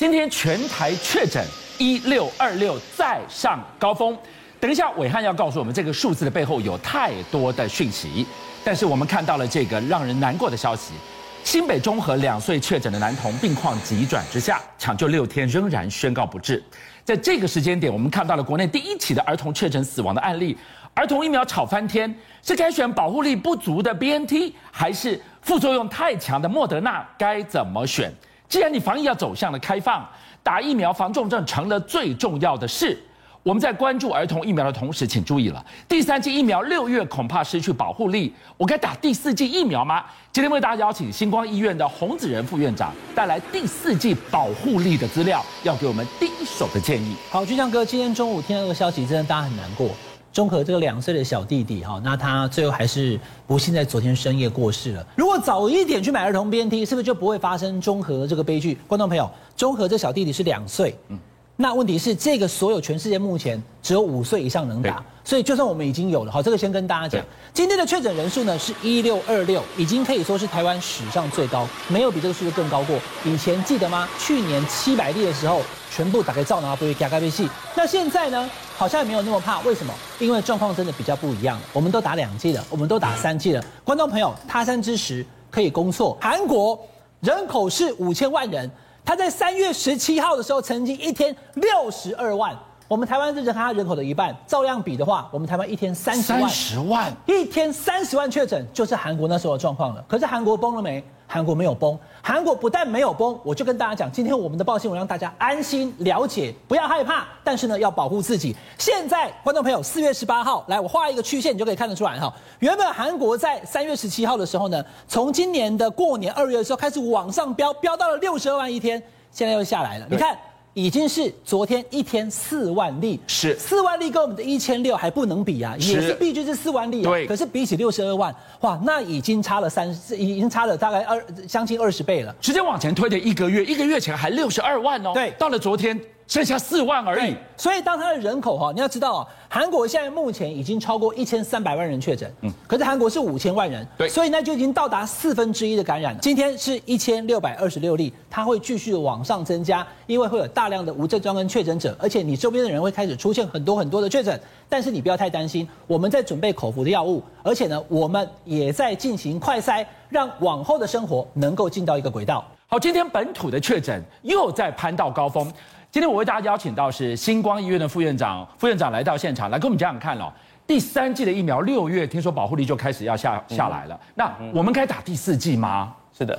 今天全台确诊一六二六再上高峰。等一下，伟汉要告诉我们这个数字的背后有太多的讯息。但是我们看到了这个让人难过的消息：新北中和两岁确诊的男童病况急转直下，抢救六天仍然宣告不治。在这个时间点，我们看到了国内第一起的儿童确诊死亡的案例。儿童疫苗吵翻天，是该选保护力不足的 BNT，还是副作用太强的莫德纳？该怎么选？既然你防疫要走向了开放，打疫苗防重症成了最重要的事。我们在关注儿童疫苗的同时，请注意了，第三剂疫苗六月恐怕失去保护力，我该打第四剂疫苗吗？今天为大家邀请星光医院的洪子仁副院长带来第四剂保护力的资料，要给我们第一手的建议。好，俊相哥，今天中午听到这个消息，真的大家很难过。中和这个两岁的小弟弟哈，那他最后还是不幸在昨天深夜过世了。如果早一点去买儿童 BNT，是不是就不会发生中和这个悲剧？观众朋友，中和这小弟弟是两岁，嗯，那问题是这个所有全世界目前只有五岁以上能打，所以就算我们已经有了，好，这个先跟大家讲，今天的确诊人数呢是一六二六，已经可以说是台湾史上最高，没有比这个数字更高过。以前记得吗？去年七百例的时候，全部打开照拿不会加开被戏。那现在呢？好像也没有那么怕，为什么？因为状况真的比较不一样。我们都打两剂了，我们都打三剂了。观众朋友，他山之石可以攻错。韩国人口是五千万人，他在三月十七号的时候，曾经一天六十二万。我们台湾是人他人口的一半，照样比的话，我们台湾一天三十万，三十万，一天三十万确诊，就是韩国那时候的状况了。可是韩国崩了没？韩国没有崩，韩国不但没有崩，我就跟大家讲，今天我们的报新闻让大家安心了解，不要害怕，但是呢，要保护自己。现在观众朋友，四月十八号，来，我画一个曲线，你就可以看得出来哈。原本韩国在三月十七号的时候呢，从今年的过年二月的时候开始往上飙，飙到了六十二万一天，现在又下来了。你看。已经是昨天一天四万例，是四万例跟我们的一千六还不能比啊，也是必须是四万例啊。对，可是比起六十二万，哇，那已经差了三，已经差了大概二将近二十倍了。直接往前推的一个月，一个月前还六十二万哦，对，到了昨天。剩下四万而已，所以当他的人口哈，你要知道啊，韩国现在目前已经超过一千三百万人确诊，嗯，可是韩国是五千万人，对，所以那就已经到达四分之一的感染了。今天是一千六百二十六例，它会继续往上增加，因为会有大量的无症状跟确诊者，而且你周边的人会开始出现很多很多的确诊，但是你不要太担心，我们在准备口服的药物，而且呢，我们也在进行快筛，让往后的生活能够进到一个轨道。好，今天本土的确诊又在攀到高峰。今天我为大家邀请到是星光医院的副院长，副院长来到现场来跟我们讲讲看哦。第三季的疫苗六月听说保护力就开始要下下来了，那我们该打第四季吗？是的，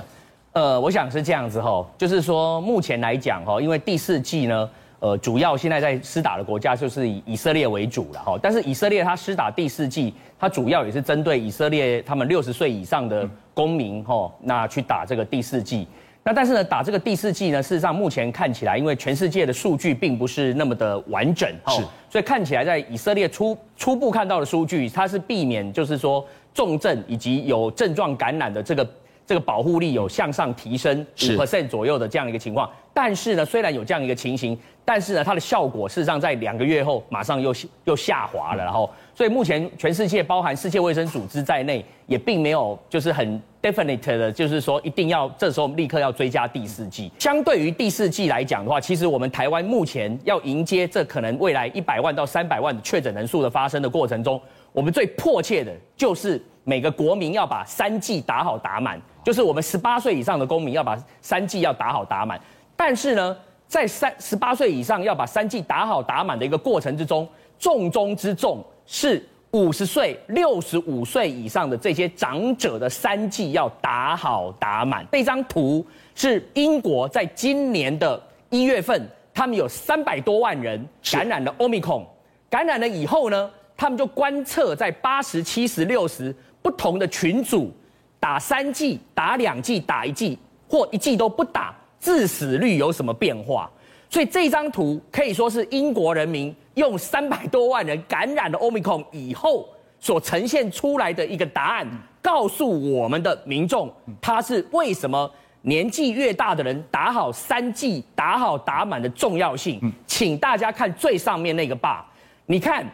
呃，我想是这样子哈，就是说目前来讲哈，因为第四季呢，呃，主要现在在施打的国家就是以以色列为主了哈，但是以色列它施打第四季，它主要也是针对以色列他们六十岁以上的公民哈，那去打这个第四剂。那但是呢，打这个第四剂呢，事实上目前看起来，因为全世界的数据并不是那么的完整，是，所以看起来在以色列初初步看到的数据，它是避免就是说重症以及有症状感染的这个这个保护力有向上提升五 percent 左右的这样一个情况。但是呢，虽然有这样一个情形，但是呢，它的效果事实上在两个月后马上又又下滑了，然后，所以目前全世界包含世界卫生组织在内，也并没有就是很。Definite 的，就是说一定要这时候立刻要追加第四剂。相对于第四剂来讲的话，其实我们台湾目前要迎接这可能未来一百万到三百万的确诊人数的发生的过程中，我们最迫切的就是每个国民要把三剂打好打满，就是我们十八岁以上的公民要把三剂要打好打满。但是呢，在三十八岁以上要把三剂打好打满的一个过程之中，重中之重是。五十岁、六十五岁以上的这些长者的三剂要打好打满。这张图是英国在今年的一月份，他们有三百多万人感染了 Omicron，感染了以后呢，他们就观测在八十、七十、六十不同的群组，打三剂、打两剂、打一剂或一剂都不打，致死率有什么变化？所以这张图可以说是英国人民用三百多万人感染了 Omicron 以后所呈现出来的一个答案，告诉我们的民众，他是为什么年纪越大的人打好三剂、打好打满的重要性。请大家看最上面那个 bar，你看，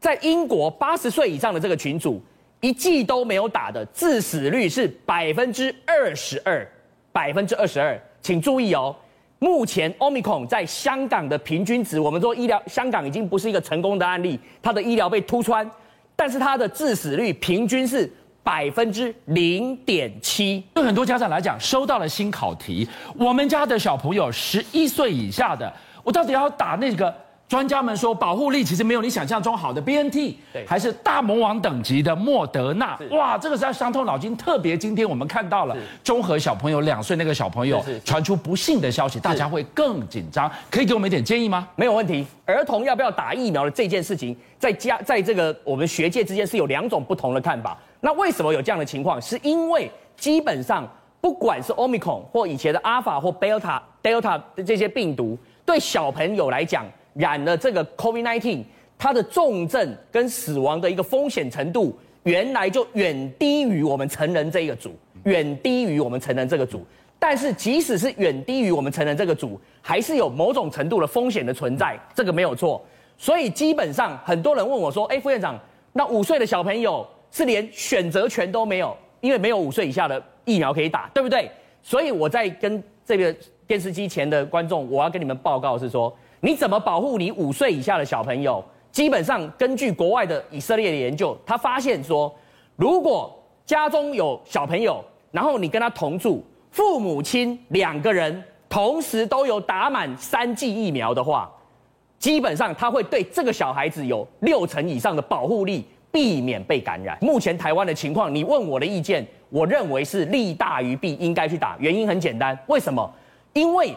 在英国八十岁以上的这个群组，一剂都没有打的致死率是百分之二十二，百分之二十二，请注意哦。目前 Omicron 在香港的平均值，我们说医疗香港已经不是一个成功的案例，它的医疗被突穿，但是它的致死率平均是百分之零点七。对很多家长来讲，收到了新考题，我们家的小朋友十一岁以下的，我到底要打那个？专家们说，保护力其实没有你想象中好的 BNT，对，还是大魔王等级的莫德纳。哇，这个是要伤透脑筋。特别今天我们看到了中和小朋友两岁那个小朋友传出不幸的消息，大家会更紧张。可以给我们一点建议吗？没有问题。儿童要不要打疫苗的这件事情，在家在这个我们学界之间是有两种不同的看法。那为什么有这样的情况？是因为基本上不管是 Omicron 或以前的 Alpha 或 Delta Delta 的这些病毒，对小朋友来讲。染了这个 COVID-19，它的重症跟死亡的一个风险程度，原来就远低于我们成人这一个组，远低于我们成人这个组。但是即使是远低于我们成人这个组，还是有某种程度的风险的存在，这个没有错。所以基本上很多人问我说：“哎，副院长，那五岁的小朋友是连选择权都没有，因为没有五岁以下的疫苗可以打，对不对？”所以我在跟这个电视机前的观众，我要跟你们报告是说。你怎么保护你五岁以下的小朋友？基本上根据国外的以色列的研究，他发现说，如果家中有小朋友，然后你跟他同住，父母亲两个人同时都有打满三剂疫苗的话，基本上他会对这个小孩子有六成以上的保护力，避免被感染。目前台湾的情况，你问我的意见，我认为是利大于弊，应该去打。原因很简单，为什么？因为。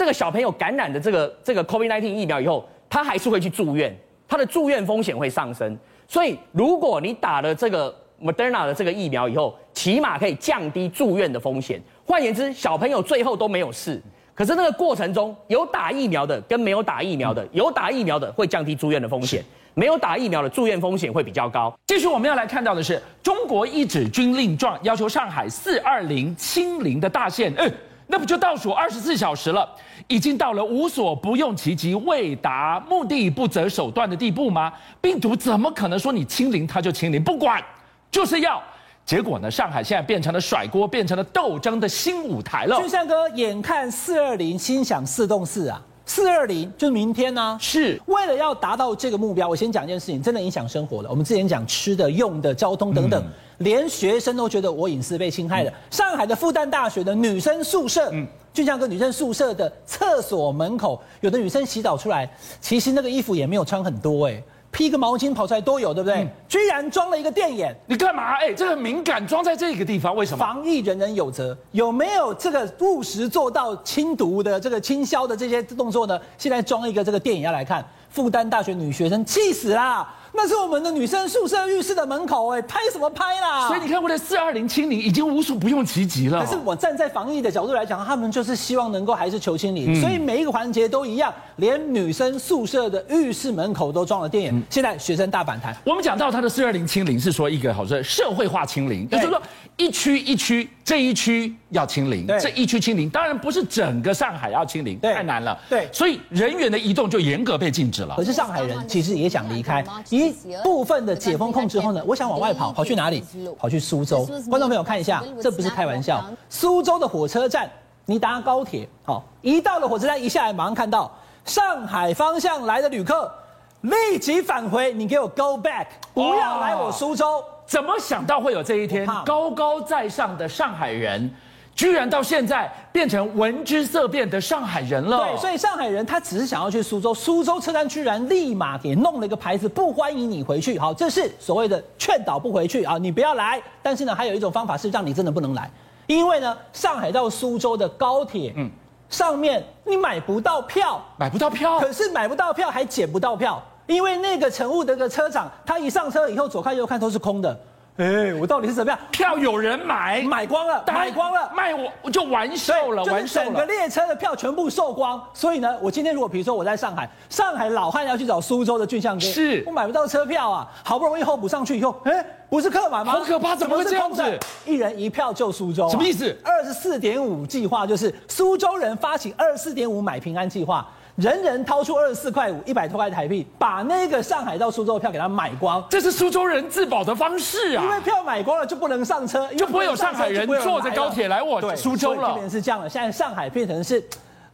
这个小朋友感染的这个这个 COVID-19 疫苗以后，他还是会去住院，他的住院风险会上升。所以，如果你打了这个 Moderna 的这个疫苗以后，起码可以降低住院的风险。换言之，小朋友最后都没有事。可是那个过程中，有打疫苗的跟没有打疫苗的，有打疫苗的会降低住院的风险，没有打疫苗的住院风险会比较高。继续，我们要来看到的是，中国一纸军令状，要求上海四二零清零的大限。嗯那不就倒数二十四小时了，已经到了无所不用其极、为达目的不择手段的地步吗？病毒怎么可能说你清零它就清零？不管，就是要。结果呢？上海现在变成了甩锅、变成了斗争的新舞台了。俊山哥，眼看四二零，心想四动四啊。四二零就是明天呢、啊，是为了要达到这个目标。我先讲一件事情，真的影响生活了。我们之前讲吃的、用的、交通等等，嗯、连学生都觉得我隐私被侵害了。嗯、上海的复旦大学的女生宿舍，嗯，就像个女生宿舍的厕所门口，有的女生洗澡出来，其实那个衣服也没有穿很多、欸，哎。披个毛巾跑出来都有，对不对？嗯、居然装了一个电眼，你干嘛？哎，这个敏感装在这个地方，为什么？防疫人人有责，有没有这个务实做到清毒的这个清消的这些动作呢？现在装一个这个电眼要来看，复旦大学女学生气死啦！那是我们的女生宿舍浴室的门口，哎，拍什么拍啦？所以你看，我的四二零清零已经无所不用其极了。可是我站在防疫的角度来讲，他们就是希望能够还是求清零，嗯、所以每一个环节都一样，连女生宿舍的浴室门口都装了电眼。嗯、现在学生大反弹。我们讲到他的四二零清零是说一个好说社会化清零，也就是说一区一区这一区要清零，这一区清零，当然不是整个上海要清零，太难了。对，所以人员的移动就严格被禁止了。可是上海人其实也想离开，一部分。的解封控制后呢，我想往外跑，跑去哪里？跑去苏州。观众朋友看一下，这不是开玩笑。苏州的火车站，你搭高铁，好，一到了火车站，一下来马上看到上海方向来的旅客，立即返回，你给我 go back，不要来我苏州。怎么想到会有这一天？高高在上的上海人。居然到现在变成闻之色变的上海人了。对，所以上海人他只是想要去苏州，苏州车站居然立马给弄了一个牌子，不欢迎你回去。好，这是所谓的劝导不回去啊，你不要来。但是呢，还有一种方法是让你真的不能来，因为呢，上海到苏州的高铁，嗯，上面你买不到票，买不到票，可是买不到票还捡不到票，因为那个乘务的个车长，他一上车以后左看右看都是空的。哎，我到底是怎么样？票有人买，买光了，买光了，卖我我就完售了，完售了。整个列车的票全部售光，所以呢，我今天如果比如说我在上海，上海老汉要去找苏州的俊相哥，是，我买不到车票啊，好不容易候补上去以后，哎，不是客满吗？好可怕，怎么会这样子？一人一票救苏州，什么意思？二十四点五计划就是苏州人发起二十四点五买平安计划，人人掏出二十四块五，一百多块台币，把那个上海到苏州的票给他买光。这是苏州人自保的方式啊！因为票买光了就不能上车，就不会有上海人坐着高铁来我苏州了。这边是这样的，现在上海变成是，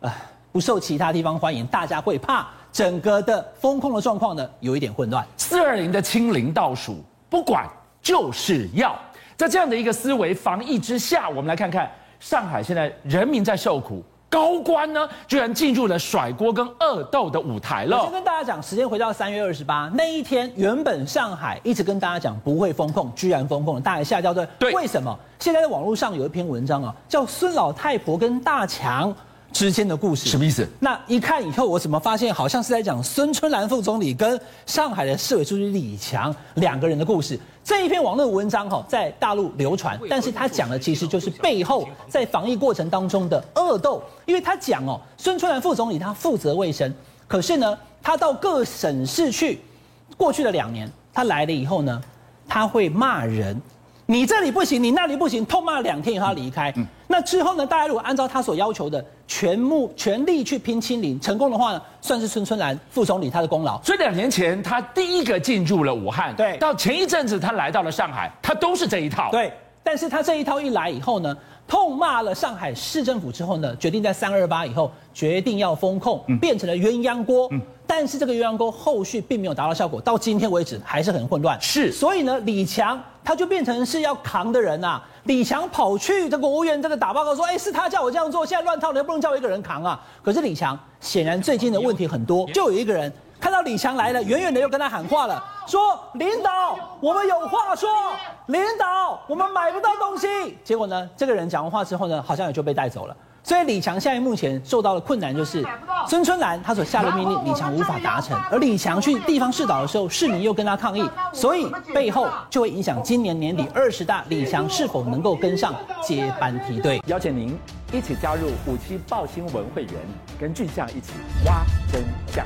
呃，不受其他地方欢迎，大家会怕整个的风控的状况呢有一点混乱。四二零的清零倒数，不管。就是要在这样的一个思维防疫之下，我们来看看上海现在人民在受苦，高官呢居然进入了甩锅跟恶斗的舞台了。我先跟大家讲，时间回到三月二十八那一天，原本上海一直跟大家讲不会封控，居然封控了，大家吓掉对？对，为什么？现在在网络上有一篇文章啊，叫孙老太婆跟大强之间的故事。什么意思？那一看以后，我怎么发现好像是在讲孙春兰副总理跟上海的市委书记李强两个人的故事。这一篇网络文章哈，在大陆流传，但是他讲的其实就是背后在防疫过程当中的恶斗，因为他讲哦，孙春兰副总理他负责卫生，可是呢，他到各省市去，过去的两年，他来了以后呢，他会骂人。你这里不行，你那里不行，痛骂两天以后他离开。嗯、那之后呢？大家如果按照他所要求的，全目全力去拼清零，成功的话呢，算是孙春兰副总理他的功劳。所以两年前他第一个进入了武汉，对，到前一阵子他来到了上海，他都是这一套。对，但是他这一套一来以后呢，痛骂了上海市政府之后呢，决定在三二八以后决定要封控，嗯、变成了鸳鸯锅。嗯但是这个鸳鸯锅后续并没有达到效果，到今天为止还是很混乱。是，所以呢，李强他就变成是要扛的人呐、啊。李强跑去这个国务院这个打报告说，哎，是他叫我这样做，现在乱套了，又不能叫我一个人扛啊。可是李强显然最近的问题很多，就有一个人看到李强来了，远远的又跟他喊话了，说领导，我们有话说，领导，我们买不到东西。结果呢，这个人讲完话之后呢，好像也就被带走了。所以李强现在目前受到的困难就是孙春兰他所下的命令，李强无法达成。而李强去地方试导的时候，市民又跟他抗议，所以背后就会影响今年年底二十大，李强是否能够跟上接班梯队。邀请您一起加入五七报新闻会员，跟俊相一起挖真相。